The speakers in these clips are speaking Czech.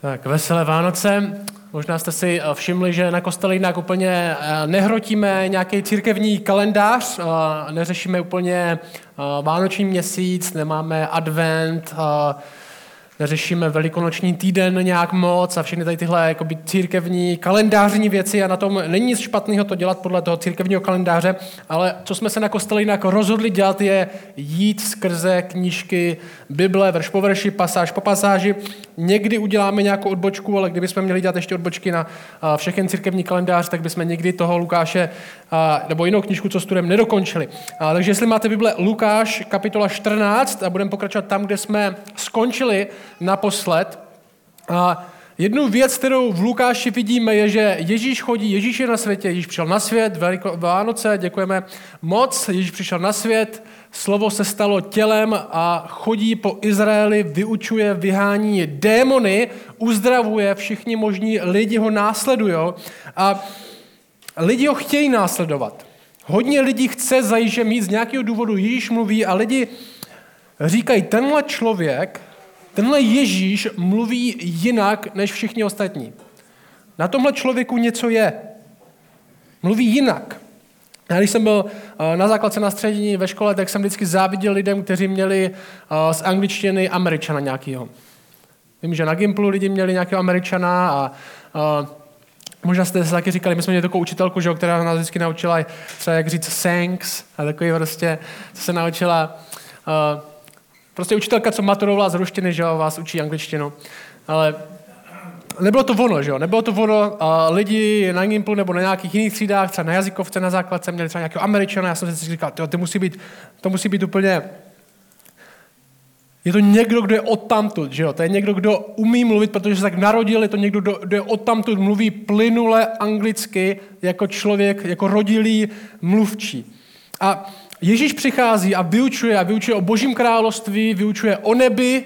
Tak, veselé Vánoce. Možná jste si eh, všimli, že na kostele jinak úplně eh, nehrotíme nějaký církevní kalendář, eh, neřešíme úplně vánoční měsíc, nemáme advent, neřešíme velikonoční týden nějak moc a všechny tady tyhle jakoby, církevní kalendářní věci a na tom není nic špatného to dělat podle toho církevního kalendáře, ale co jsme se na kostele jinak rozhodli dělat je jít skrze knížky Bible, verš po verši, pasáž po pasáži. Někdy uděláme nějakou odbočku, ale kdybychom měli dělat ještě odbočky na všechny církevní kalendář, tak bychom někdy toho Lukáše nebo jinou knížku, co studujeme, nedokončili. Takže jestli máte Bible Lukáš, kapitola 14, a budeme pokračovat tam, kde jsme skončili, naposled. Jednu věc, kterou v Lukáši vidíme, je, že Ježíš chodí, Ježíš je na světě, Ježíš přišel na svět, Vánoce, děkujeme moc, Ježíš přišel na svět, slovo se stalo tělem a chodí po Izraeli, vyučuje, vyhání démony, uzdravuje, všichni možní lidi ho následují a lidi ho chtějí následovat. Hodně lidí chce zajíže mít z nějakého důvodu, Ježíš mluví a lidi říkají, tenhle člověk Tenhle Ježíš mluví jinak než všichni ostatní. Na tomhle člověku něco je. Mluví jinak. Já když jsem byl na základce na střední ve škole, tak jsem vždycky záviděl lidem, kteří měli z angličtiny američana nějakého. Vím, že na Gimplu lidi měli nějakého američana a, a možná jste se taky říkali, my jsme měli takovou učitelku, že, která nás vždycky naučila třeba jak říct thanks a takový prostě, co se naučila uh, Prostě učitelka, co maturovala z ruštiny, že vás učí angličtinu. Ale nebylo to ono, že jo? Nebylo to ono. A lidi na Gimplu nebo na nějakých jiných třídách, třeba na jazykovce na základce, měli třeba nějakého američana, já jsem si říkal, to musí být, to musí být úplně je to někdo, kdo je odtamtud, že jo? To je někdo, kdo umí mluvit, protože se tak narodil, je to někdo, kdo, kdo je odtamtud, mluví plynule anglicky jako člověk, jako rodilý mluvčí. A Ježíš přichází a vyučuje a vyučuje o božím království, vyučuje o nebi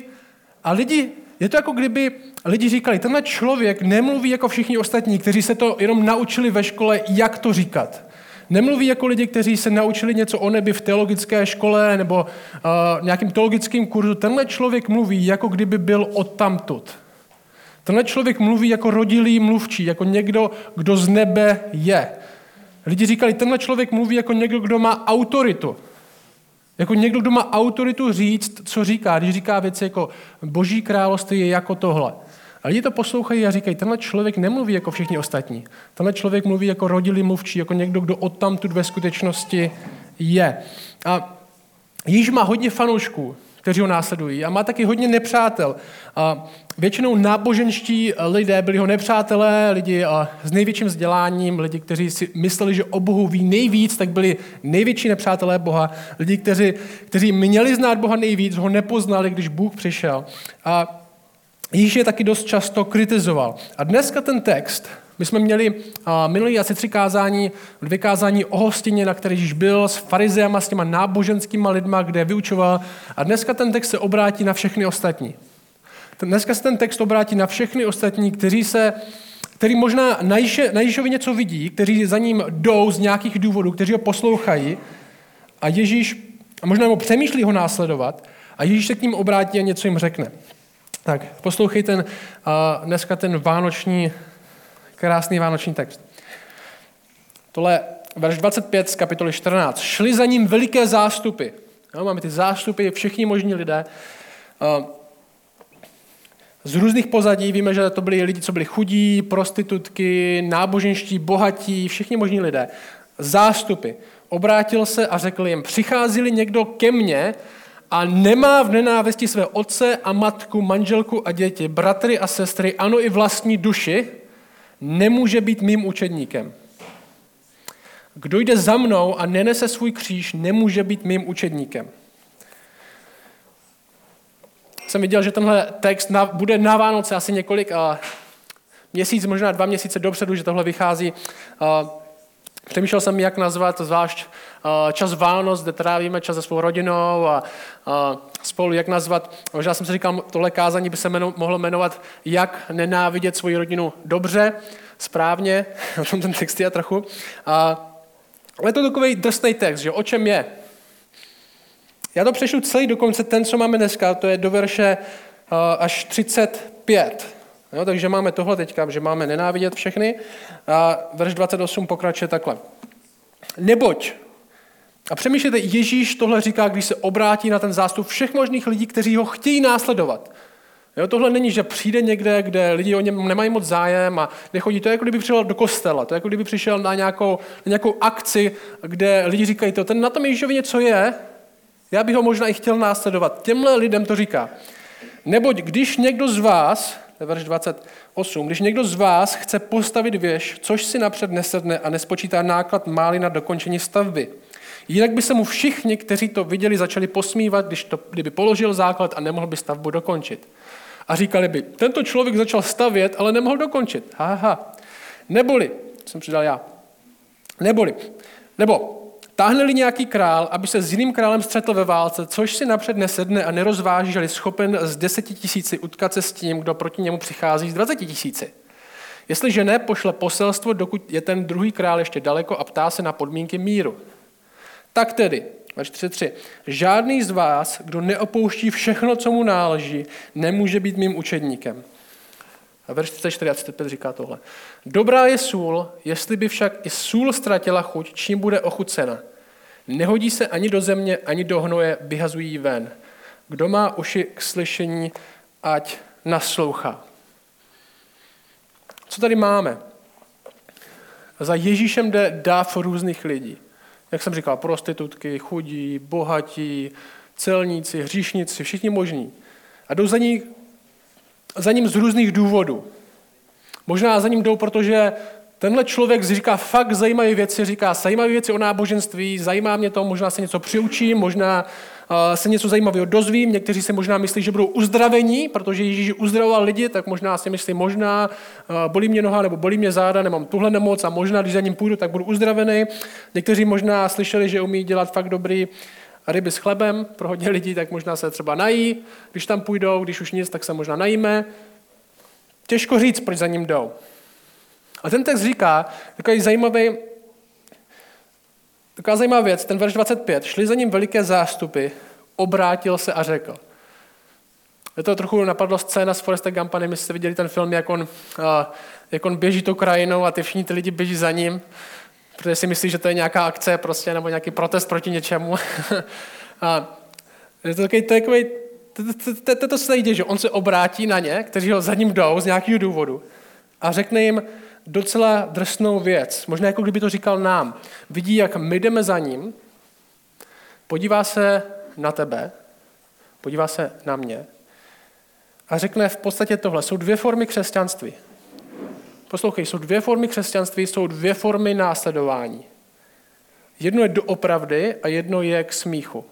a lidi, je to jako kdyby lidi říkali, tenhle člověk nemluví jako všichni ostatní, kteří se to jenom naučili ve škole, jak to říkat. Nemluví jako lidi, kteří se naučili něco o nebi v teologické škole nebo uh, nějakým teologickým kurzu. Tenhle člověk mluví, jako kdyby byl odtamtud. Tenhle člověk mluví jako rodilý mluvčí, jako někdo, kdo z nebe je. Lidi říkali, tenhle člověk mluví jako někdo, kdo má autoritu. Jako někdo, kdo má autoritu říct, co říká. Když říká věci jako boží království je jako tohle. A lidi to poslouchají a říkají, tenhle člověk nemluví jako všichni ostatní. Tenhle člověk mluví jako rodilý mluvčí, jako někdo, kdo odtamtud ve skutečnosti je. A Již má hodně fanoušků, kteří ho následují a má taky hodně nepřátel. A většinou náboženští lidé byli ho nepřátelé, lidi s největším vzděláním, lidi, kteří si mysleli, že o Bohu ví nejvíc, tak byli největší nepřátelé Boha. Lidi, kteří, kteří měli znát Boha nejvíc, ho nepoznali, když Bůh přišel. A Již je taky dost často kritizoval. A dneska ten text my jsme měli minulý asi tři kázání, dvě kázání o hostině, na které již byl, s farizeama, s těma náboženskýma lidma, kde vyučoval. A dneska ten text se obrátí na všechny ostatní. Dneska se ten text obrátí na všechny ostatní, kteří se který možná na, Ježíšovi něco vidí, kteří za ním jdou z nějakých důvodů, kteří ho poslouchají a Ježíš, a možná mu přemýšlí ho následovat a Ježíš se k ním obrátí a něco jim řekne. Tak poslouchejte ten, dneska ten vánoční Krásný vánoční text. Tohle verš 25 z kapitoly 14. Šli za ním veliké zástupy. No, máme ty zástupy, všichni možní lidé. Z různých pozadí víme, že to byli lidi, co byli chudí, prostitutky, náboženští, bohatí, všichni možní lidé. Zástupy. Obrátil se a řekl jim, přichází někdo ke mně a nemá v nenávisti své otce a matku, manželku a děti, bratry a sestry, ano i vlastní duši, nemůže být mým učedníkem. Kdo jde za mnou a nenese svůj kříž, nemůže být mým učedníkem. Jsem viděl, že tenhle text na, bude na Vánoce asi několik a, měsíc, možná dva měsíce dopředu, že tohle vychází. A, přemýšlel jsem, jak nazvat zvlášť a, čas Vánoc, kde trávíme čas se svou rodinou a, a spolu, jak nazvat. Možná jsem si říkal, tohle kázání by se jmeno, mohlo jmenovat Jak nenávidět svoji rodinu dobře, správně, o tom ten text je trochu. A, ale je to takový drsný text, že o čem je? Já to přešlu celý dokonce ten, co máme dneska, to je do verše až 35. Jo, takže máme tohle teďka, že máme nenávidět všechny. A verš 28 pokračuje takhle. Neboť, a přemýšlejte, Ježíš tohle říká, když se obrátí na ten zástup všech možných lidí, kteří ho chtějí následovat. Jo, tohle není, že přijde někde, kde lidi o něm nemají moc zájem a nechodí. To je jako kdyby přišel do kostela, to je jako kdyby přišel na nějakou, na nějakou akci, kde lidi říkají to, ten na tom Ježíšovi něco je, já bych ho možná i chtěl následovat. Těmhle lidem to říká. Neboť když někdo z vás, verš 28, když někdo z vás chce postavit věž, což si napřed nesedne a nespočítá náklad máli na dokončení stavby, Jinak by se mu všichni, kteří to viděli, začali posmívat, když to, kdyby položil základ a nemohl by stavbu dokončit. A říkali by, tento člověk začal stavět, ale nemohl dokončit. Haha. Neboli, jsem přidal já, neboli, nebo Táhne-li nějaký král, aby se s jiným králem střetl ve válce, což si napřed nesedne a nerozváží, že schopen z deseti tisíci utkat se s tím, kdo proti němu přichází z dvaceti tisíci. Jestliže ne, pošle poselstvo, dokud je ten druhý král ještě daleko a ptá se na podmínky míru. Tak tedy, verš 33, žádný z vás, kdo neopouští všechno, co mu náleží, nemůže být mým učedníkem. A verš 34 a 35 říká tohle. Dobrá je sůl, jestli by však i sůl ztratila chuť, čím bude ochucena. Nehodí se ani do země, ani do hnoje, vyhazují ven. Kdo má uši k slyšení, ať naslouchá. Co tady máme? Za Ježíšem jde dáv různých lidí. Jak jsem říkal, prostitutky, chudí, bohatí, celníci, hříšníci, všichni možní. A jdou za, ní, za ním z různých důvodů. Možná za ním jdou, protože tenhle člověk říká fakt zajímavé věci, říká zajímavé věci o náboženství, zajímá mě to, možná se něco přiučím, možná se něco zajímavého dozvím, někteří si možná myslí, že budou uzdravení, protože Ježíš uzdravoval lidi, tak možná si myslí, možná bolí mě noha nebo bolí mě záda, nemám tuhle nemoc a možná, když za ním půjdu, tak budu uzdravený. Někteří možná slyšeli, že umí dělat fakt dobrý ryby s chlebem pro hodně lidí, tak možná se třeba nají, když tam půjdou, když už nic, tak se možná najíme. Těžko říct, proč za ním jdou. A ten text říká, takový zajímavý, taková zajímavá věc, ten verš 25. Šli za ním veliké zástupy, obrátil se a řekl. Je to trochu napadlo scéna z Foresta Gumpa, nevím, jste viděli ten film, jak on, jak on běží tou krajinou a ty všichni ty lidi běží za ním, protože si myslí, že to je nějaká akce prostě, nebo nějaký protest proti něčemu. a je to takový, takový to se nejde, že on se obrátí na ně, kteří ho za ním jdou z nějakého důvodu a řekne jim docela drsnou věc. Možná jako kdyby to říkal nám. Vidí, jak my jdeme za ním, podívá se na tebe, podívá se na mě a řekne v podstatě tohle. Jsou dvě formy křesťanství. Poslouchej, jsou dvě formy křesťanství, jsou dvě formy následování. Jedno je doopravdy a jedno je k smíchu.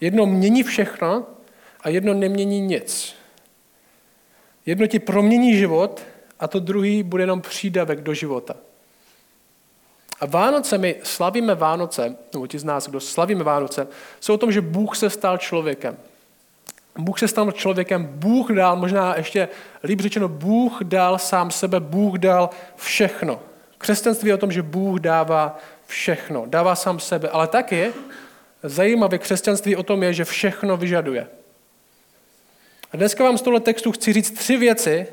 Jedno mění všechno a jedno nemění nic. Jedno ti promění život a to druhý bude jenom přídavek do života. A Vánoce, my slavíme Vánoce, nebo ti z nás, kdo slavíme Vánoce, jsou o tom, že Bůh se stal člověkem. Bůh se stal člověkem, Bůh dal, možná ještě líp řečeno, Bůh dal sám sebe, Bůh dal všechno. Křesťanství je o tom, že Bůh dává všechno, dává sám sebe, ale taky zajímavé křesťanství o tom je, že všechno vyžaduje. A dneska vám z tohle textu chci říct tři věci,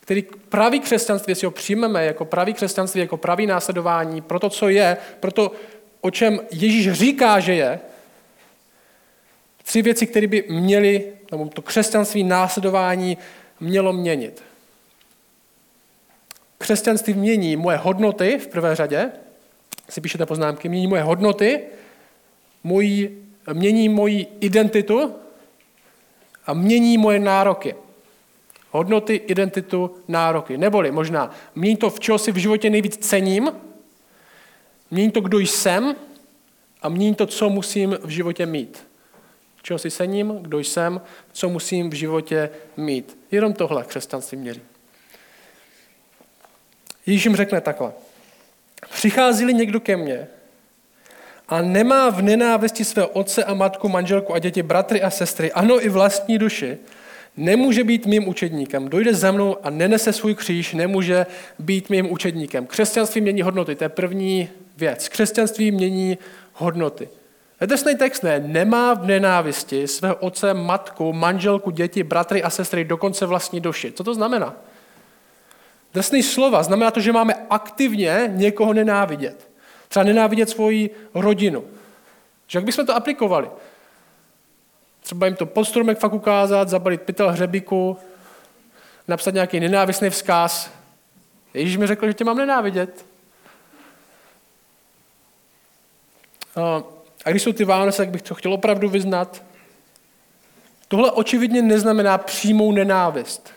které pravý křesťanství, jestli ho přijmeme jako pravý křesťanství, jako pravý následování, pro to, co je, pro to, o čem Ježíš říká, že je, tři věci, které by měly, nebo to křesťanství následování mělo měnit. Křesťanství mění moje hodnoty v prvé řadě, si píšete poznámky, mění moje hodnoty, mojí, mění moji identitu a mění moje nároky. Hodnoty, identitu, nároky. Neboli možná mění to, v čeho si v životě nejvíc cením, mění to, kdo jsem a mění to, co musím v životě mít. Čeho si cením, kdo jsem, co musím v životě mít. Jenom tohle křesťanství měří. Ježíš jim řekne takhle. Přichází někdo ke mně a nemá v nenávisti své otce a matku, manželku a děti, bratry a sestry, ano i vlastní duši, nemůže být mým učedníkem. Dojde za mnou a nenese svůj kříž, nemůže být mým učedníkem. Křesťanství mění hodnoty, to je první věc. Křesťanství mění hodnoty. Drsný text ne, nemá v nenávisti svého otce, matku, manželku, děti, bratry a sestry, dokonce vlastní duši. Co to znamená? Drsný slova znamená to, že máme aktivně někoho nenávidět. Třeba nenávidět svoji rodinu. Že jak bychom to aplikovali? Třeba jim to pod stromek fakt ukázat, zabalit pytel hřebíku, napsat nějaký nenávistný vzkaz. Ježíš mi řekl, že tě mám nenávidět. A když jsou ty Vánoce, tak bych to chtěl opravdu vyznat. Tohle očividně neznamená přímou nenávist.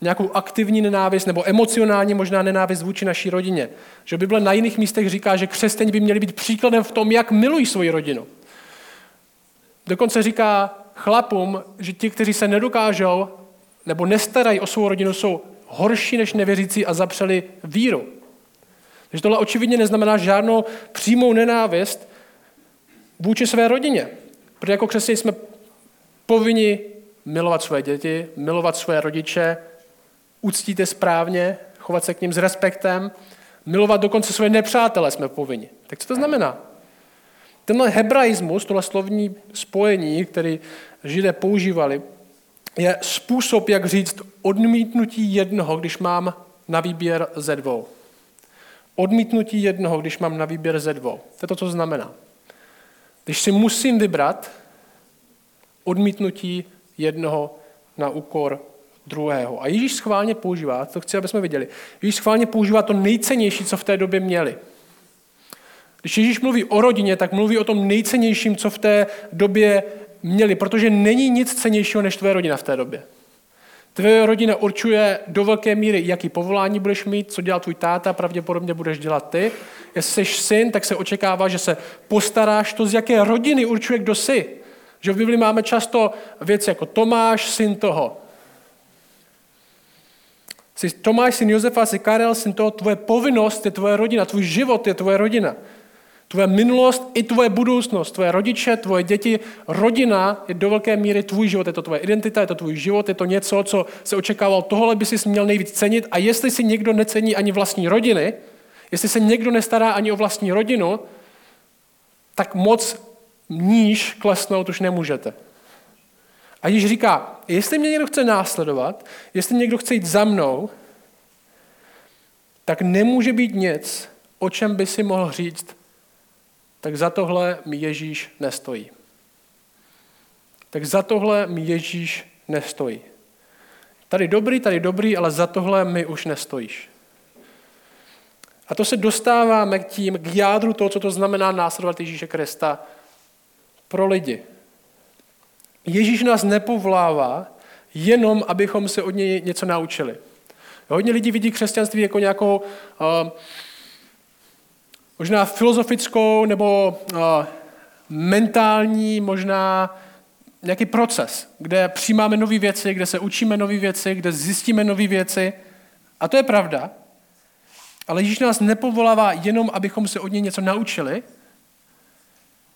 Nějakou aktivní nenávist nebo emocionální možná nenávist vůči naší rodině. Že Bible na jiných místech říká, že křesťané by měli být příkladem v tom, jak milují svoji rodinu. Dokonce říká chlapům, že ti, kteří se nedokážou nebo nestarají o svou rodinu, jsou horší než nevěřící a zapřeli víru. Takže tohle očividně neznamená žádnou přímou nenávist vůči své rodině. Protože jako křesťané jsme povinni milovat své děti, milovat své rodiče, uctíte správně, chovat se k ním s respektem, milovat dokonce své nepřátele jsme povinni. Tak co to znamená? Tenhle hebraismus, tohle slovní spojení, který židé používali, je způsob, jak říct odmítnutí jednoho, když mám na výběr ze dvou. Odmítnutí jednoho, když mám na výběr ze dvou. To je to, co znamená. Když si musím vybrat odmítnutí jednoho na úkor druhého. A Ježíš schválně používá, to chci, aby jsme viděli, Ježíš schválně používá to nejcennější, co v té době měli. Když Ježíš mluví o rodině, tak mluví o tom nejcennějším, co v té době měli, protože není nic cennějšího než tvoje rodina v té době. Tvoje rodina určuje do velké míry, jaký povolání budeš mít, co dělá tvůj táta, pravděpodobně budeš dělat ty. Jestli jsi syn, tak se očekává, že se postaráš. To, z jaké rodiny určuje, kdo jsi. Že v Biblii máme často věci jako Tomáš, syn toho. Jsi Tomáš, syn Josefa, jsi Karel, syn toho. Tvoje povinnost je tvoje rodina, tvůj život je tvoje rodina. Tvoje minulost i tvoje budoucnost, tvoje rodiče, tvoje děti, rodina je do velké míry tvůj život, je to tvoje identita, je to tvůj život, je to něco, co se očekával, tohle by si měl nejvíc cenit a jestli si někdo necení ani vlastní rodiny, jestli se někdo nestará ani o vlastní rodinu, tak moc níž klesnout už nemůžete. A když říká, jestli mě někdo chce následovat, jestli někdo chce jít za mnou, tak nemůže být nic, o čem by si mohl říct, tak za tohle mi Ježíš nestojí. Tak za tohle mi Ježíš nestojí. Tady dobrý, tady dobrý, ale za tohle mi už nestojíš. A to se dostáváme k tím, k jádru toho, co to znamená následovat Ježíše Krista pro lidi. Ježíš nás nepovlává jenom, abychom se od něj něco naučili. Hodně lidí vidí křesťanství jako nějakou uh, možná filozofickou nebo uh, mentální, možná nějaký proces, kde přijímáme nové věci, kde se učíme nové věci, kde zjistíme nové věci. A to je pravda. Ale Ježíš nás nepovolává jenom, abychom se od něj něco naučili,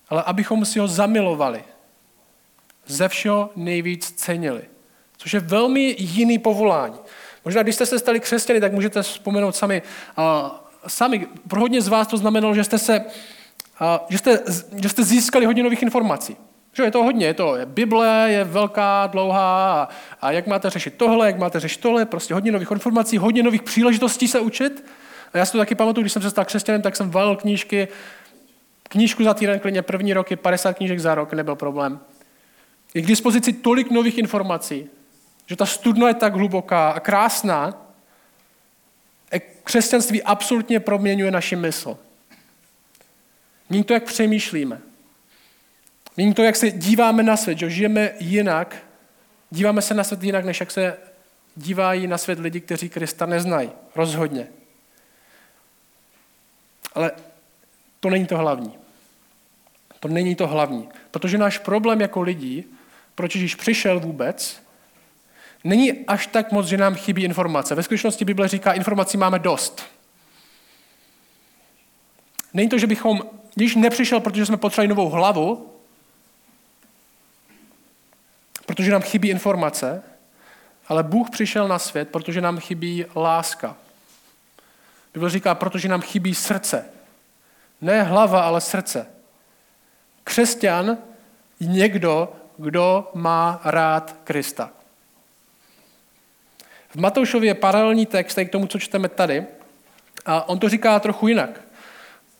ale abychom si ho zamilovali. Ze všeho nejvíc cenili. Což je velmi jiný povolání. Možná, když jste se stali křesťany, tak můžete vzpomenout sami, sami, pro hodně z vás to znamenalo, že jste, se, že jste, že jste získali hodně nových informací. Že je to hodně, je to je Bible, je velká, dlouhá a, a jak máte řešit tohle, jak máte řešit tohle, prostě hodně nových informací, hodně nových příležitostí se učit. A já si to taky pamatuju, když jsem se stal křesťanem, tak jsem valil knížky, knížku za týden, klidně první roky, 50 knížek za rok, nebyl problém. Je k dispozici tolik nových informací, že ta studna je tak hluboká a krásná, křesťanství absolutně proměňuje naši mysl. Mění to, jak přemýšlíme. Mění to, jak se díváme na svět, že žijeme jinak, díváme se na svět jinak, než jak se dívají na svět lidi, kteří Krista neznají. Rozhodně. Ale to není to hlavní. To není to hlavní. Protože náš problém jako lidí, proč Ježíš přišel vůbec, není až tak moc, že nám chybí informace. Ve skutečnosti Bible říká, informací máme dost. Není to, že bychom, když nepřišel, protože jsme potřebovali novou hlavu, protože nám chybí informace, ale Bůh přišel na svět, protože nám chybí láska. Bible říká, protože nám chybí srdce. Ne hlava, ale srdce. Křesťan je někdo, kdo má rád Krista. V Matoušově je paralelní text k tomu, co čteme tady. A on to říká trochu jinak.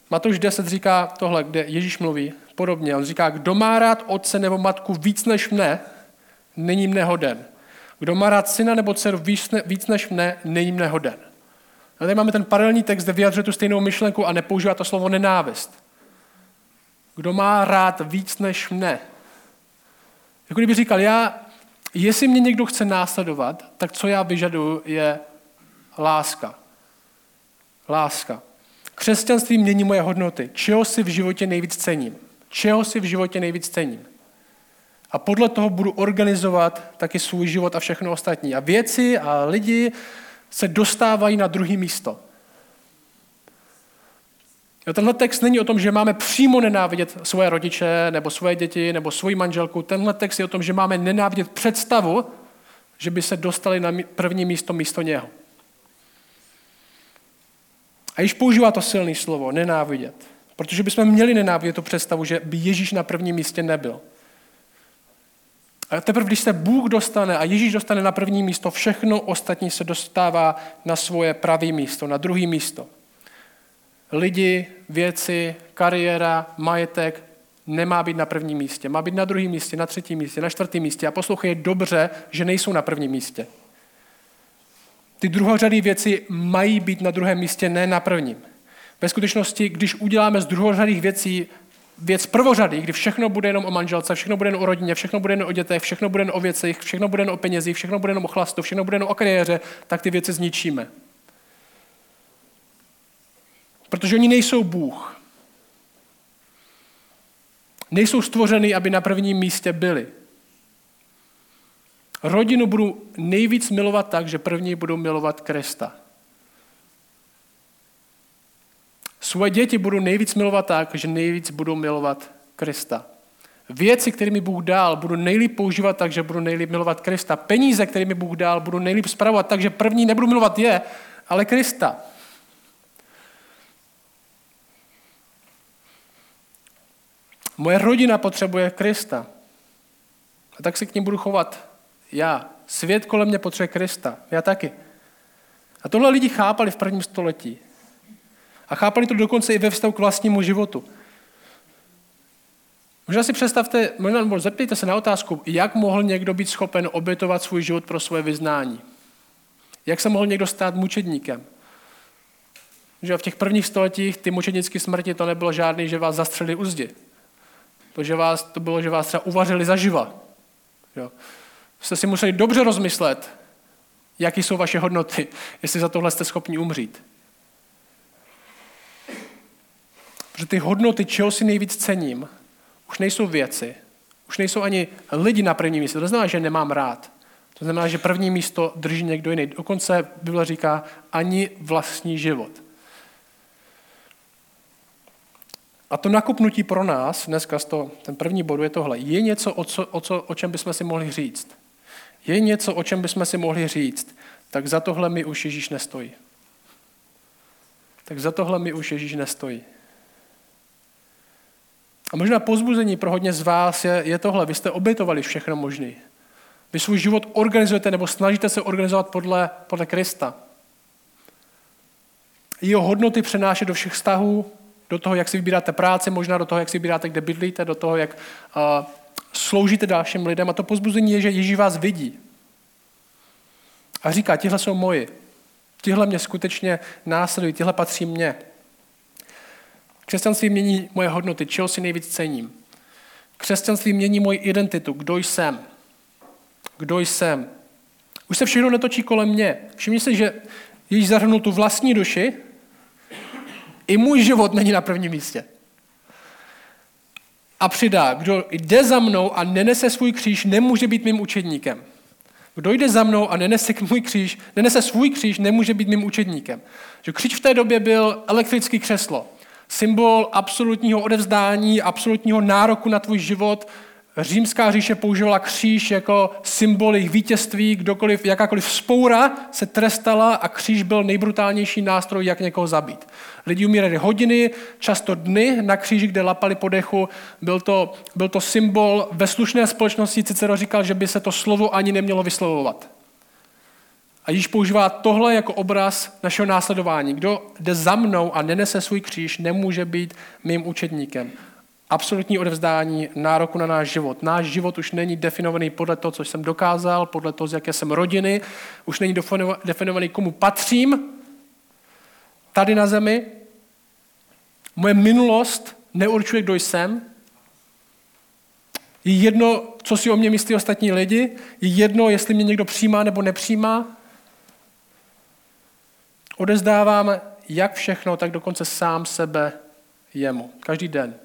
Matouš 10 říká tohle, kde Ježíš mluví podobně. On říká, kdo má rád otce nebo matku víc než mne, není mne hoden. Kdo má rád syna nebo dceru víc, ne, víc než mne, není mne hoden. A tady máme ten paralelní text, kde vyjadřuje tu stejnou myšlenku a nepoužívá to slovo nenávist. Kdo má rád víc než mne. Jako kdyby říkal, já, jestli mě někdo chce následovat, tak co já vyžaduju je láska. Láska. Křesťanství mění moje hodnoty. Čeho si v životě nejvíc cením? Čeho si v životě nejvíc cením? A podle toho budu organizovat taky svůj život a všechno ostatní. A věci a lidi se dostávají na druhý místo. A tenhle text není o tom, že máme přímo nenávidět svoje rodiče, nebo svoje děti, nebo svoji manželku. Tenhle text je o tom, že máme nenávidět představu, že by se dostali na první místo místo něho. A již používá to silné slovo, nenávidět. Protože bychom měli nenávidět tu představu, že by Ježíš na prvním místě nebyl. A teprve, když se Bůh dostane a Ježíš dostane na první místo, všechno ostatní se dostává na svoje pravé místo, na druhé místo. Lidi, věci, kariéra, majetek nemá být na prvním místě. Má být na druhém místě, na třetím místě, na čtvrtém místě. A poslouchej dobře, že nejsou na prvním místě. Ty druhořadé věci mají být na druhém místě, ne na prvním. Ve skutečnosti, když uděláme z druhořadých věcí věc prvořady, kdy všechno bude jenom o manželce, všechno bude jenom o rodině, všechno bude jenom o dětech, všechno bude jenom o věcech, všechno bude jenom o penězích, všechno bude jenom o chlastu, všechno bude jenom o kariéře, tak ty věci zničíme. Protože oni nejsou Bůh. Nejsou stvořeny, aby na prvním místě byli. Rodinu budu nejvíc milovat tak, že první budu milovat Krista. Svoje děti budu nejvíc milovat tak, že nejvíc budu milovat Krista. Věci, které mi Bůh dal, budu nejlíp používat tak, že budu nejlíp milovat Krista. Peníze, které mi Bůh dal, budu nejlíp spravovat tak, že první nebudu milovat je, ale Krista. Moje rodina potřebuje Krista. A tak se k ním budu chovat já. Svět kolem mě potřebuje Krista. Já taky. A tohle lidi chápali v prvním století. A chápali to dokonce i ve vztahu k vlastnímu životu. Možná si představte, možná zeptejte se na otázku, jak mohl někdo být schopen obětovat svůj život pro svoje vyznání. Jak se mohl někdo stát mučedníkem? Že v těch prvních stoletích ty mučednické smrti to nebylo žádný, že vás zastřelili u zdi. To, že vás, to bylo, že vás třeba uvařili zaživa. Jo. Jste si museli dobře rozmyslet, jaký jsou vaše hodnoty, jestli za tohle jste schopni umřít. Protože ty hodnoty, čeho si nejvíc cením, už nejsou věci, už nejsou ani lidi na první místo. To znamená, že nemám rád. To znamená, že první místo drží někdo jiný. Dokonce Bible říká ani vlastní život. A to nakupnutí pro nás, dneska to, ten první bod je tohle, je něco, o, co, o, co, o čem bychom si mohli říct. Je něco, o čem bychom si mohli říct, tak za tohle mi už Ježíš nestojí. Tak za tohle mi už Ježíš nestojí. A možná pozbuzení pro hodně z vás je, je tohle. Vy jste obětovali všechno možné. Vy svůj život organizujete nebo snažíte se organizovat podle, podle Krista. Jeho hodnoty přenášet do všech vztahů, do toho, jak si vybíráte práci, možná do toho, jak si vybíráte, kde bydlíte, do toho, jak uh, sloužíte dalším lidem. A to pozbuzení je, že Ježíš vás vidí. A říká, tihle jsou moji. Tihle mě skutečně následují, tihle patří mně. Křesťanství mění moje hodnoty, čeho si nejvíc cením. Křesťanství mění moji identitu, kdo jsem. Kdo jsem. Už se všechno netočí kolem mě. Všimni si, že Ježíš zahrnul tu vlastní duši, i můj život není na prvním místě. A přidá, kdo jde za mnou a nenese svůj kříž, nemůže být mým učedníkem. Kdo jde za mnou a nenese můj kříž, nenese svůj kříž, nemůže být mým učedníkem. Že kříž v té době byl elektrický křeslo symbol absolutního odevzdání, absolutního nároku na tvůj život, římská říše používala kříž jako symbol jejich vítězství, kdokoliv, jakákoliv spoura se trestala a kříž byl nejbrutálnější nástroj, jak někoho zabít. Lidi umírali hodiny, často dny na kříži, kde lapali po dechu. Byl to, byl to symbol ve slušné společnosti. Cicero říkal, že by se to slovo ani nemělo vyslovovat. A Ježíš používá tohle jako obraz našeho následování. Kdo jde za mnou a nenese svůj kříž, nemůže být mým učedníkem. Absolutní odevzdání nároku na náš život. Náš život už není definovaný podle toho, co jsem dokázal, podle toho, z jaké jsem rodiny, už není definovaný, komu patřím tady na zemi. Moje minulost neurčuje, kdo jsem. Je jedno, co si o mě myslí ostatní lidi. Je jedno, jestli mě někdo přijímá nebo nepřijímá. Odezdávám jak všechno, tak dokonce sám sebe jemu. Každý den.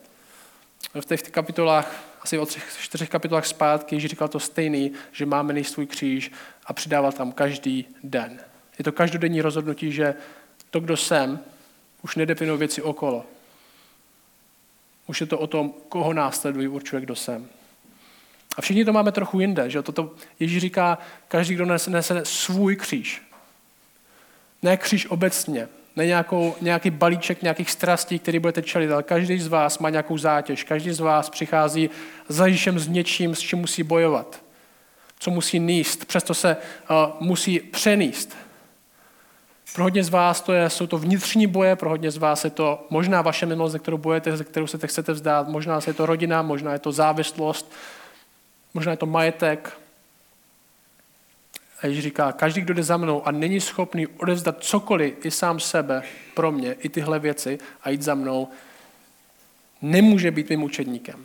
V těch kapitolách, asi o třech, čtyřech kapitolách zpátky, Ježíš říkal to stejný, že máme nejít svůj kříž a přidával tam každý den. Je to každodenní rozhodnutí, že to, kdo jsem, už nedefinuje věci okolo. Už je to o tom, koho následují, určuje, kdo jsem. A všichni to máme trochu jinde. Že? Toto Ježíš říká, každý, kdo nese, nese svůj kříž. Ne kříž obecně, ne nějakou, nějaký balíček nějakých strastí, který budete čelit, ale každý z vás má nějakou zátěž, každý z vás přichází za Ježíšem s něčím, s čím musí bojovat, co musí níst, přesto se uh, musí přenést. Pro hodně z vás to je, jsou to vnitřní boje, pro hodně z vás je to možná vaše minulost, ze kterou bojete, ze kterou se chcete vzdát, možná je to rodina, možná je to závislost, možná je to majetek, a Ježíš říká, každý, kdo jde za mnou a není schopný odevzdat cokoliv i sám sebe pro mě, i tyhle věci a jít za mnou, nemůže být mým učedníkem.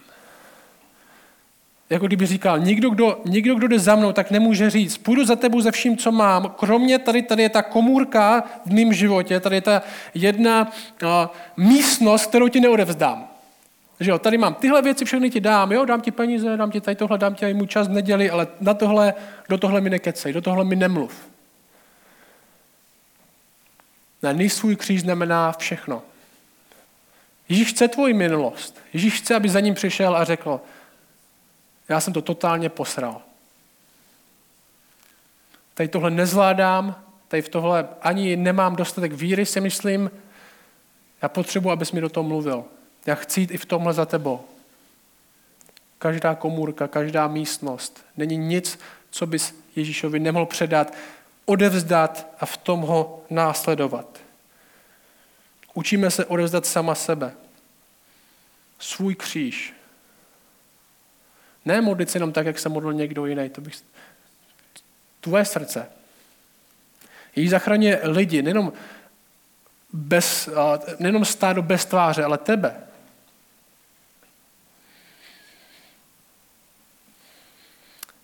Jako kdyby říkal, nikdo kdo, nikdo, kdo jde za mnou, tak nemůže říct, půjdu za tebou ze vším, co mám, kromě tady, tady je ta komůrka v mém životě, tady je ta jedna uh, místnost, kterou ti neodevzdám. Že jo, tady mám tyhle věci, všechny ti dám, jo, dám ti peníze, dám ti tady tohle, dám ti můj čas v neděli, ale na tohle, do tohle mi nekecej, do tohle mi nemluv. Na svůj kříž znamená všechno. Ježíš chce tvoji minulost. Ježíš chce, aby za ním přišel a řekl, já jsem to totálně posral. Tady tohle nezvládám, tady v tohle ani nemám dostatek víry, si myslím, já potřebuji, abys mi do toho mluvil. Já chci jít i v tomhle za tebou. Každá komůrka, každá místnost. Není nic, co bys Ježíšovi nemohl předat, odevzdat a v tom ho následovat. Učíme se odevzdat sama sebe. Svůj kříž. Ne modlit se jenom tak, jak se modlil někdo jiný. To bych... Tvoje srdce. Ježíš zachraňuje lidi, nejenom, bez, nejenom stádo bez tváře, ale tebe.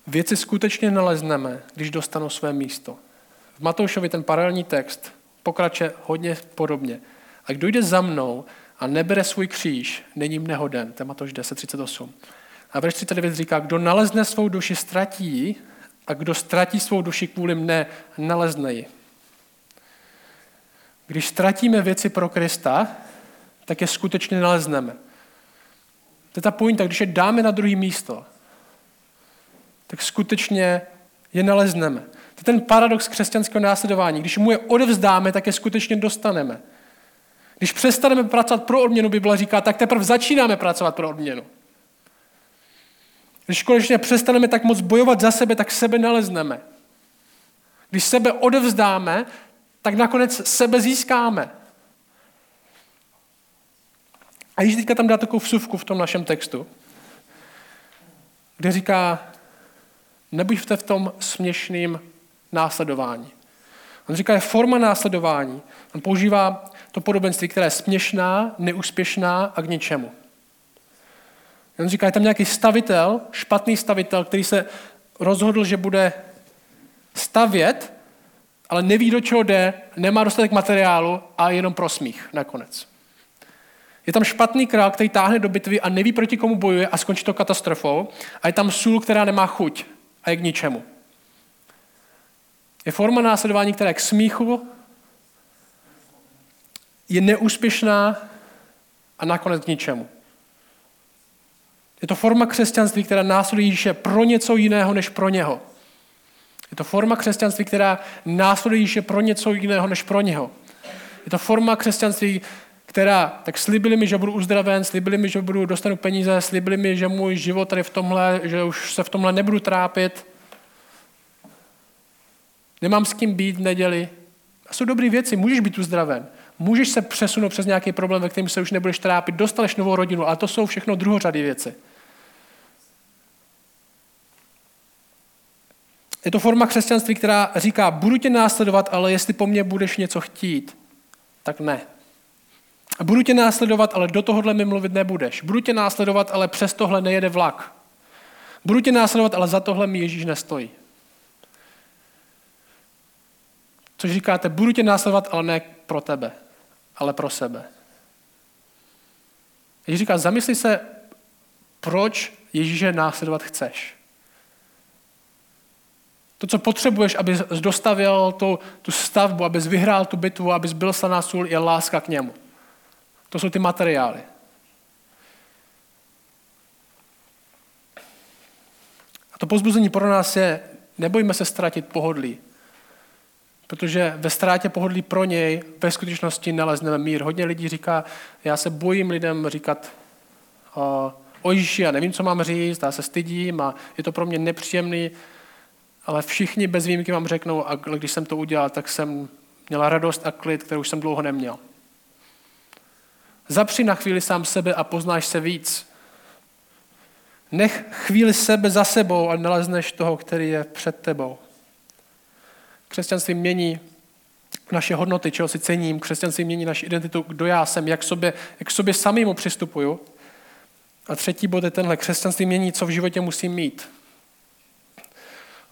Věci skutečně nalezneme, když dostanou své místo. V Matoušovi ten paralelní text pokračuje hodně podobně. A kdo jde za mnou a nebere svůj kříž, není mne hoden. To je Matouš 10.38. A verš 39 říká, kdo nalezne svou duši, ztratí a kdo ztratí svou duši kvůli mne, nalezne ji. Když ztratíme věci pro Krista, tak je skutečně nalezneme. To je ta pointa, když je dáme na druhý místo, tak skutečně je nalezneme. To je ten paradox křesťanského následování. Když mu je odevzdáme, tak je skutečně dostaneme. Když přestaneme pracovat pro odměnu, Bible říká, tak teprve začínáme pracovat pro odměnu. Když konečně přestaneme tak moc bojovat za sebe, tak sebe nalezneme. Když sebe odevzdáme, tak nakonec sebe získáme. A Ježíš teďka tam dá takovou vsuvku v tom našem textu, kde říká, nebuďte v tom směšným následování. On říká, je forma následování. On používá to podobenství, které je směšná, neúspěšná a k ničemu. On říká, je tam nějaký stavitel, špatný stavitel, který se rozhodl, že bude stavět, ale neví, do čeho jde, nemá dostatek materiálu a jenom pro smích nakonec. Je tam špatný král, který táhne do bitvy a neví, proti komu bojuje a skončí to katastrofou. A je tam sůl, která nemá chuť a je k ničemu. Je forma následování, která je k smíchu, je neúspěšná a nakonec k ničemu. Je to forma křesťanství, která následuje Ježíše pro něco jiného než pro něho. Je to forma křesťanství, která následuje Ježíše pro něco jiného než pro něho. Je to forma křesťanství, která, tak slibili mi, že budu uzdraven, slibili mi, že budu dostanu peníze, slibili mi, že můj život tady v tomhle, že už se v tomhle nebudu trápit. Nemám s kým být v neděli. A jsou dobré věci, můžeš být uzdraven. Můžeš se přesunout přes nějaký problém, ve kterém se už nebudeš trápit, dostaneš novou rodinu, ale to jsou všechno druhořady věci. Je to forma křesťanství, která říká, budu tě následovat, ale jestli po mně budeš něco chtít, tak ne. Budu tě následovat, ale do tohohle mi mluvit nebudeš. Budu tě následovat, ale přes tohle nejede vlak. Budu tě následovat, ale za tohle mi Ježíš nestojí. Což říkáte, budu tě následovat, ale ne pro tebe, ale pro sebe. Ježíš říká, zamysli se, proč Ježíše následovat chceš. To, co potřebuješ, abys dostavil tu, tu stavbu, abys vyhrál tu bitvu, abys byl slaná sůl, je láska k němu. To jsou ty materiály. A to pozbuzení pro nás je, nebojme se ztratit pohodlí. Protože ve ztrátě pohodlí pro něj ve skutečnosti nalezneme mír. Hodně lidí říká, já se bojím lidem říkat o, o Ježíši, já nevím, co mám říct, já se stydím a je to pro mě nepříjemný, ale všichni bez výjimky vám řeknou, a když jsem to udělal, tak jsem měla radost a klid, kterou už jsem dlouho neměl. Zapři na chvíli sám sebe a poznáš se víc. Nech chvíli sebe za sebou a nalezneš toho, který je před tebou. Křesťanství mění naše hodnoty, čeho si cením. Křesťanství mění naši identitu, kdo já jsem, jak, sobě, jak sobě samýmu přistupuju. A třetí bod je tenhle. Křesťanství mění, co v životě musím mít.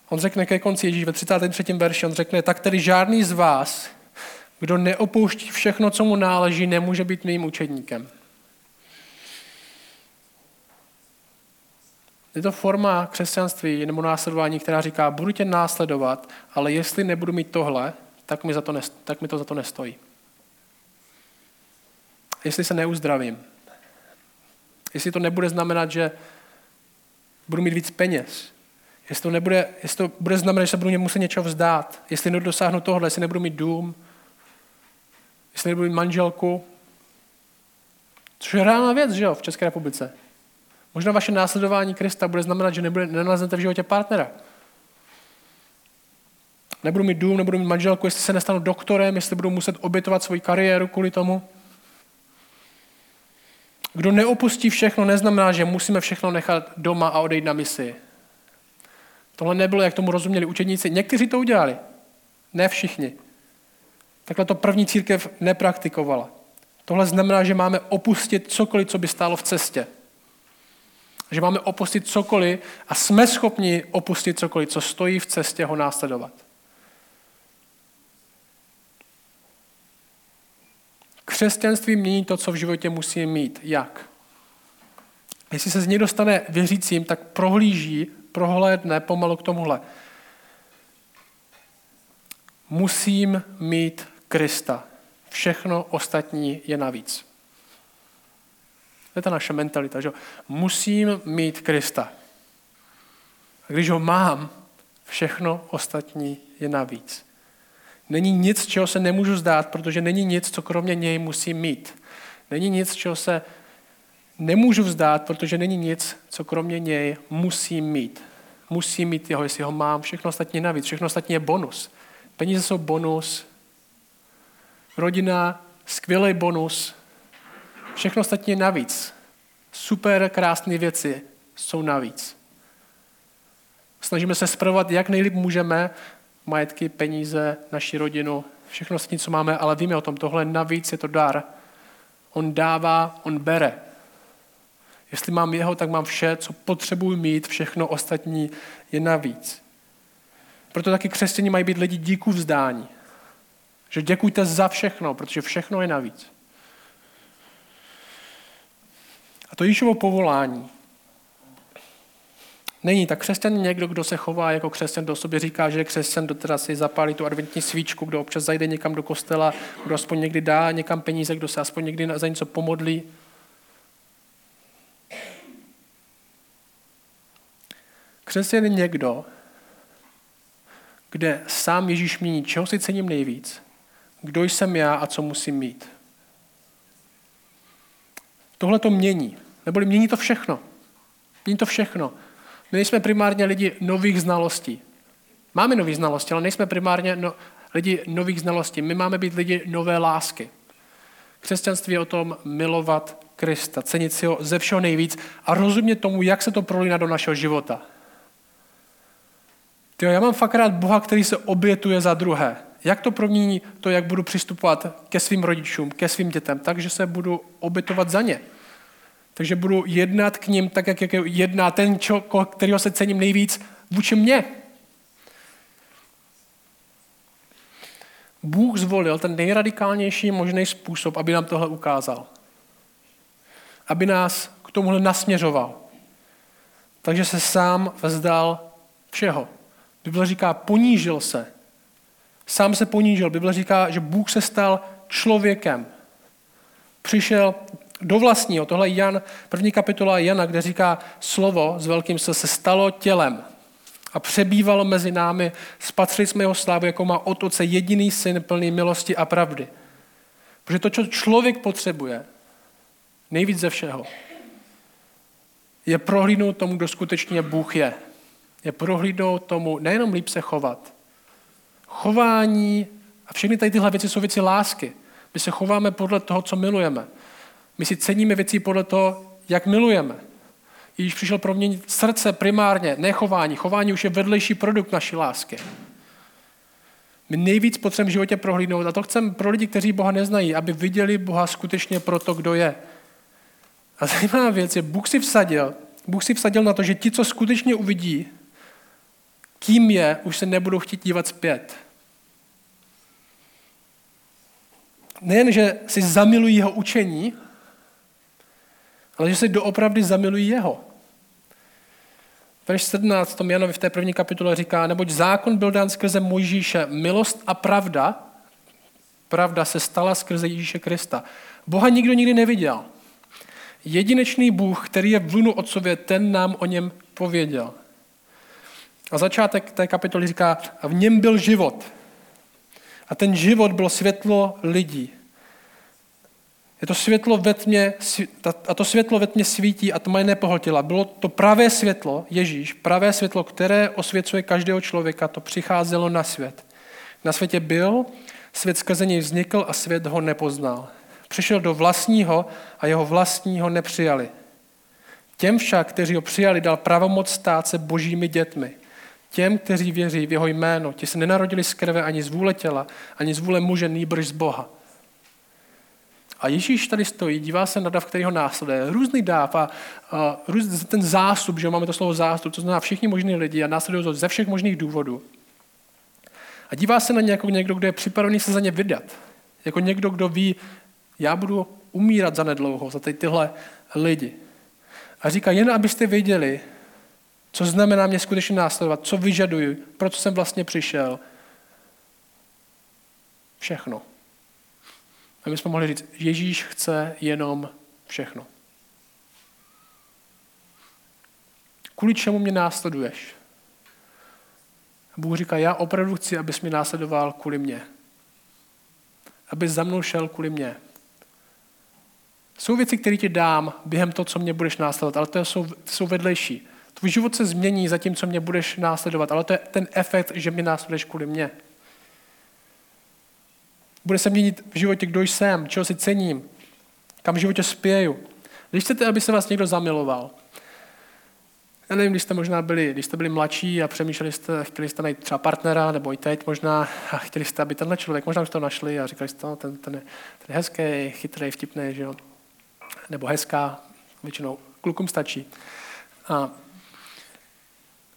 On řekne ke konci Ježíš ve 33. verši, on řekne, tak tedy žádný z vás, kdo neopouští všechno, co mu náleží, nemůže být mým učedníkem. Je to forma křesťanství nebo následování, která říká, budu tě následovat, ale jestli nebudu mít tohle, tak mi, za to, nest, tak mi to za to nestojí. Jestli se neuzdravím, jestli to nebude znamenat, že budu mít víc peněz, jestli to, nebude, jestli to bude znamenat, že se budu muset něčeho vzdát, jestli nedosáhnu tohle, jestli nebudu mít dům, jestli nebudu mít manželku, což je reálná věc, že jo, v České republice. Možná vaše následování Krista bude znamenat, že nebude, nenaleznete v životě partnera. Nebudu mít dům, nebudu mít manželku, jestli se nestanu doktorem, jestli budu muset obětovat svoji kariéru kvůli tomu. Kdo neopustí všechno, neznamená, že musíme všechno nechat doma a odejít na misi. Tohle nebylo, jak tomu rozuměli učedníci. Někteří to udělali, ne všichni. Takhle to první církev nepraktikovala. Tohle znamená, že máme opustit cokoliv, co by stálo v cestě. Že máme opustit cokoliv a jsme schopni opustit cokoliv, co stojí v cestě ho následovat. Křesťanství mění to, co v životě musí mít. Jak? Jestli se z něj dostane věřícím, tak prohlíží, prohlédne pomalu k tomuhle. Musím mít Krista. Všechno ostatní je navíc. To je ta naše mentalita, že musím mít Krista. A když ho mám, všechno ostatní je navíc. Není nic, čeho se nemůžu zdát, protože není nic, co kromě něj musím mít. Není nic, čeho se nemůžu vzdát, protože není nic, co kromě něj musím mít. Musím mít jeho, jestli ho mám, všechno ostatní navíc. Všechno ostatní je bonus. Peníze jsou bonus, rodina, skvělý bonus, všechno ostatní je navíc. Super krásné věci jsou navíc. Snažíme se spravovat, jak nejlíp můžeme, majetky, peníze, naši rodinu, všechno ostatní, co máme, ale víme o tom, tohle navíc je to dar. On dává, on bere. Jestli mám jeho, tak mám vše, co potřebuji mít, všechno ostatní je navíc. Proto taky křesťaní mají být lidi díku vzdání. Že děkujte za všechno, protože všechno je navíc. A to Ježíšovo povolání není tak křesťan někdo, kdo se chová jako křesťan, kdo sobě říká, že je křesťan, kdo teda si zapálí tu adventní svíčku, kdo občas zajde někam do kostela, kdo aspoň někdy dá někam peníze, kdo se aspoň někdy za něco pomodlí. Křesťan je někdo, kde sám Ježíš mění, čeho si cením nejvíc, kdo jsem já a co musím mít. Tohle to mění. Neboli mění to všechno. Mění to všechno. My nejsme primárně lidi nových znalostí. Máme nové znalosti, ale nejsme primárně no, lidi nových znalostí. My máme být lidi nové lásky. Křesťanství je o tom milovat Krista, cenit si ho ze všeho nejvíc a rozumět tomu, jak se to prolíná do našeho života. Tyjo, já mám fakt rád Boha, který se obětuje za druhé. Jak to promění to, jak budu přistupovat ke svým rodičům, ke svým dětem? Takže se budu obětovat za ně. Takže budu jednat k ním tak, jak jedná ten, kterého se cením nejvíc, vůči mně. Bůh zvolil ten nejradikálnější možný způsob, aby nám tohle ukázal. Aby nás k tomuhle nasměřoval. Takže se sám vzdal všeho. Bible říká, ponížil se. Sám se ponížil. Bible říká, že Bůh se stal člověkem. Přišel do vlastního. Tohle je Jan, první kapitola Jana, kde říká, slovo s velkým se se stalo tělem a přebývalo mezi námi. Spatřili jsme jeho slávu, jako má od oce jediný syn plný milosti a pravdy. Protože to, co člověk potřebuje, nejvíc ze všeho, je prohlídnout tomu, kdo skutečně Bůh je. Je prohlídnout tomu, nejenom líp se chovat. Chování a všechny tady tyhle věci jsou věci lásky. My se chováme podle toho, co milujeme. My si ceníme věci podle toho, jak milujeme. Ježíš přišel proměnit srdce primárně, ne chování. Chování už je vedlejší produkt naší lásky. My nejvíc potřebujeme v životě prohlídnout a to chceme pro lidi, kteří Boha neznají, aby viděli Boha skutečně pro to, kdo je. A zajímavá věc je, Bůh si vsadil, Bůh si vsadil na to, že ti, co skutečně uvidí, kým je, už se nebudou chtít dívat zpět. Nejen, že si zamilují jeho učení, ale že si doopravdy zamilují jeho. Verš 17 v tom Janovi v té první kapitole říká, neboť zákon byl dán skrze Mojžíše, milost a pravda, pravda se stala skrze Ježíše Krista. Boha nikdo nikdy neviděl. Jedinečný Bůh, který je v lunu otcově, ten nám o něm pověděl. A začátek té kapitoly říká, v něm byl život. A ten život bylo světlo lidí. Je to světlo ve tmě, a to světlo ve tmě svítí a tma je nepohltila. Bylo to pravé světlo, Ježíš, pravé světlo, které osvěcuje každého člověka, to přicházelo na svět. Na světě byl, svět skrze něj vznikl a svět ho nepoznal. Přišel do vlastního a jeho vlastního nepřijali. Těm však, kteří ho přijali, dal pravomoc stát se božími dětmi. Těm, kteří věří v jeho jméno, ti se nenarodili z krve ani z vůle těla, ani z vůle muže, nýbrž z Boha. A Ježíš tady stojí, dívá se na dav, který ho následuje. Různý dáv a, a růz, ten zástup, že máme to slovo zástup, to znamená všichni možní lidi a následují to ze všech možných důvodů. A dívá se na ně jako někdo, kdo je připravený se za ně vydat. Jako někdo, kdo ví, já budu umírat za nedlouho, za tady tyhle lidi. A říká, jen abyste věděli, co znamená mě skutečně následovat, co vyžaduji, proč jsem vlastně přišel. Všechno. A my jsme mohli říct, Ježíš chce jenom všechno. Kvůli čemu mě následuješ? Bůh říká, já opravdu chci, abys mě následoval kvůli mě. Aby za mnou šel kvůli mě. Jsou věci, které ti dám během toho, co mě budeš následovat, ale to jsou, to jsou vedlejší. Tvůj život se změní za tím, co mě budeš následovat, ale to je ten efekt, že mě následuješ kvůli mě. Bude se měnit v životě, kdo jsem, čeho si cením, kam v životě spěju. Když chcete, aby se vás někdo zamiloval, já nevím, když jste možná byli, když jste byli mladší a přemýšleli jste, chtěli jste najít třeba partnera, nebo i teď možná, a chtěli jste, aby tenhle člověk, možná už to našli a říkali jste, no, ten, ten, je, ten je hezký, chytrý, vtipný, že jo? nebo hezká, většinou klukům stačí. A,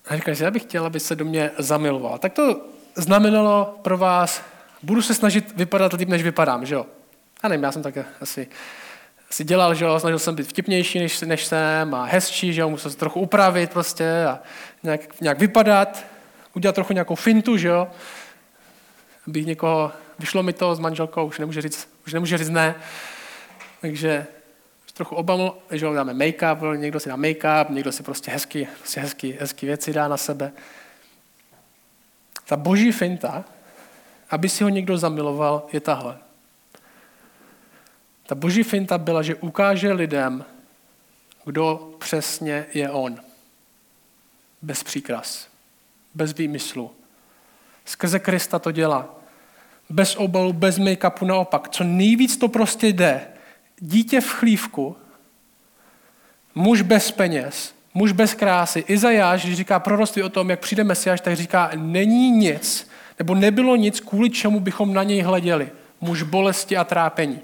a říkali si, já bych chtěl, aby se do mě zamiloval. Tak to znamenalo pro vás budu se snažit vypadat líp, než vypadám, že jo? Já nevím, já jsem tak asi, asi dělal, že jo, snažil jsem být vtipnější, než, než jsem a hezčí, že jo, musel se trochu upravit prostě a nějak, nějak vypadat, udělat trochu nějakou fintu, že jo, abych někoho, vyšlo mi to s manželkou, už nemůže říct, už nemůže říct ne, takže trochu obaml, že dáme make-up, někdo si dá make-up, někdo si prostě hezky, prostě hezky, hezky věci dá na sebe. Ta boží finta, aby si ho někdo zamiloval, je tahle. Ta boží finta byla, že ukáže lidem, kdo přesně je on. Bez příkras, bez výmyslu. Skrze Krista to dělá. Bez obalu, bez make-upu, naopak. Co nejvíc to prostě jde. Dítě v chlívku, muž bez peněz, muž bez krásy. Izajáš, když říká proroctví o tom, jak přijde Mesiáš, tak říká, není nic, nebo nebylo nic, kvůli čemu bychom na něj hleděli. Muž bolesti a trápení.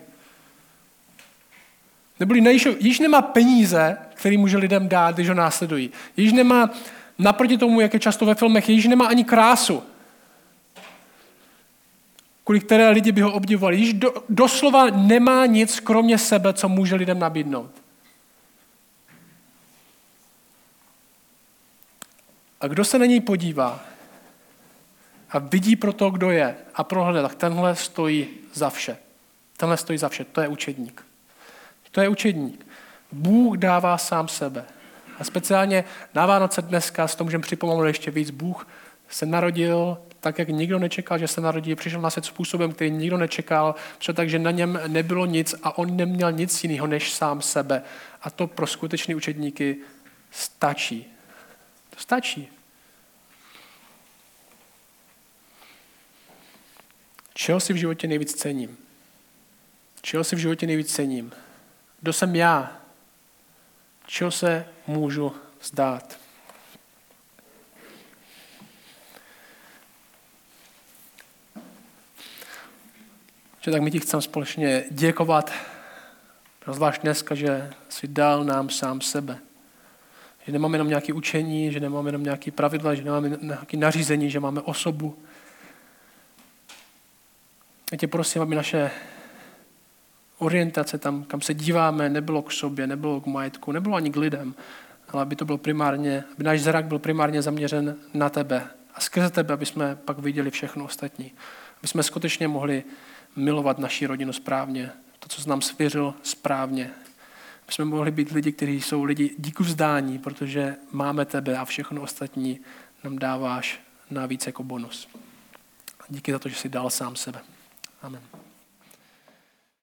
Neboli již nemá peníze, který může lidem dát, když ho následují. Již nemá, naproti tomu, jak je často ve filmech, již nemá ani krásu, kvůli které lidi by ho obdivovali. Již do, doslova nemá nic, kromě sebe, co může lidem nabídnout. A kdo se na něj podívá a vidí pro to, kdo je a prohledá, tak tenhle stojí za vše. Tenhle stojí za vše. To je učedník. To je učedník. Bůh dává sám sebe. A speciálně na Vánoce dneska, s tom můžeme připomenout ještě víc, Bůh se narodil tak, jak nikdo nečekal, že se narodí, přišel na svět způsobem, který nikdo nečekal, přišel tak, že na něm nebylo nic a on neměl nic jiného než sám sebe. A to pro skutečné učedníky stačí. To stačí. Čeho si v životě nejvíc cením? Čeho si v životě nejvíc cením? Kdo jsem já? Čeho se můžu zdát? Že tak my ti chceme společně děkovat, zvlášť dneska, že jsi dal nám sám sebe. Že nemáme jenom nějaké učení, že nemáme jenom nějaké pravidla, že nemáme nějaké nařízení, že máme osobu. Já tě prosím, aby naše orientace tam, kam se díváme, nebylo k sobě, nebylo k majetku, nebylo ani k lidem, ale aby to bylo primárně, aby náš zrak byl primárně zaměřen na tebe a skrze tebe, aby jsme pak viděli všechno ostatní. Aby jsme skutečně mohli milovat naši rodinu správně, to, co jsi nám svěřil správně. Aby jsme mohli být lidi, kteří jsou lidi díku vzdání, protože máme tebe a všechno ostatní nám dáváš navíc jako bonus. Díky za to, že jsi dal sám sebe. Amen.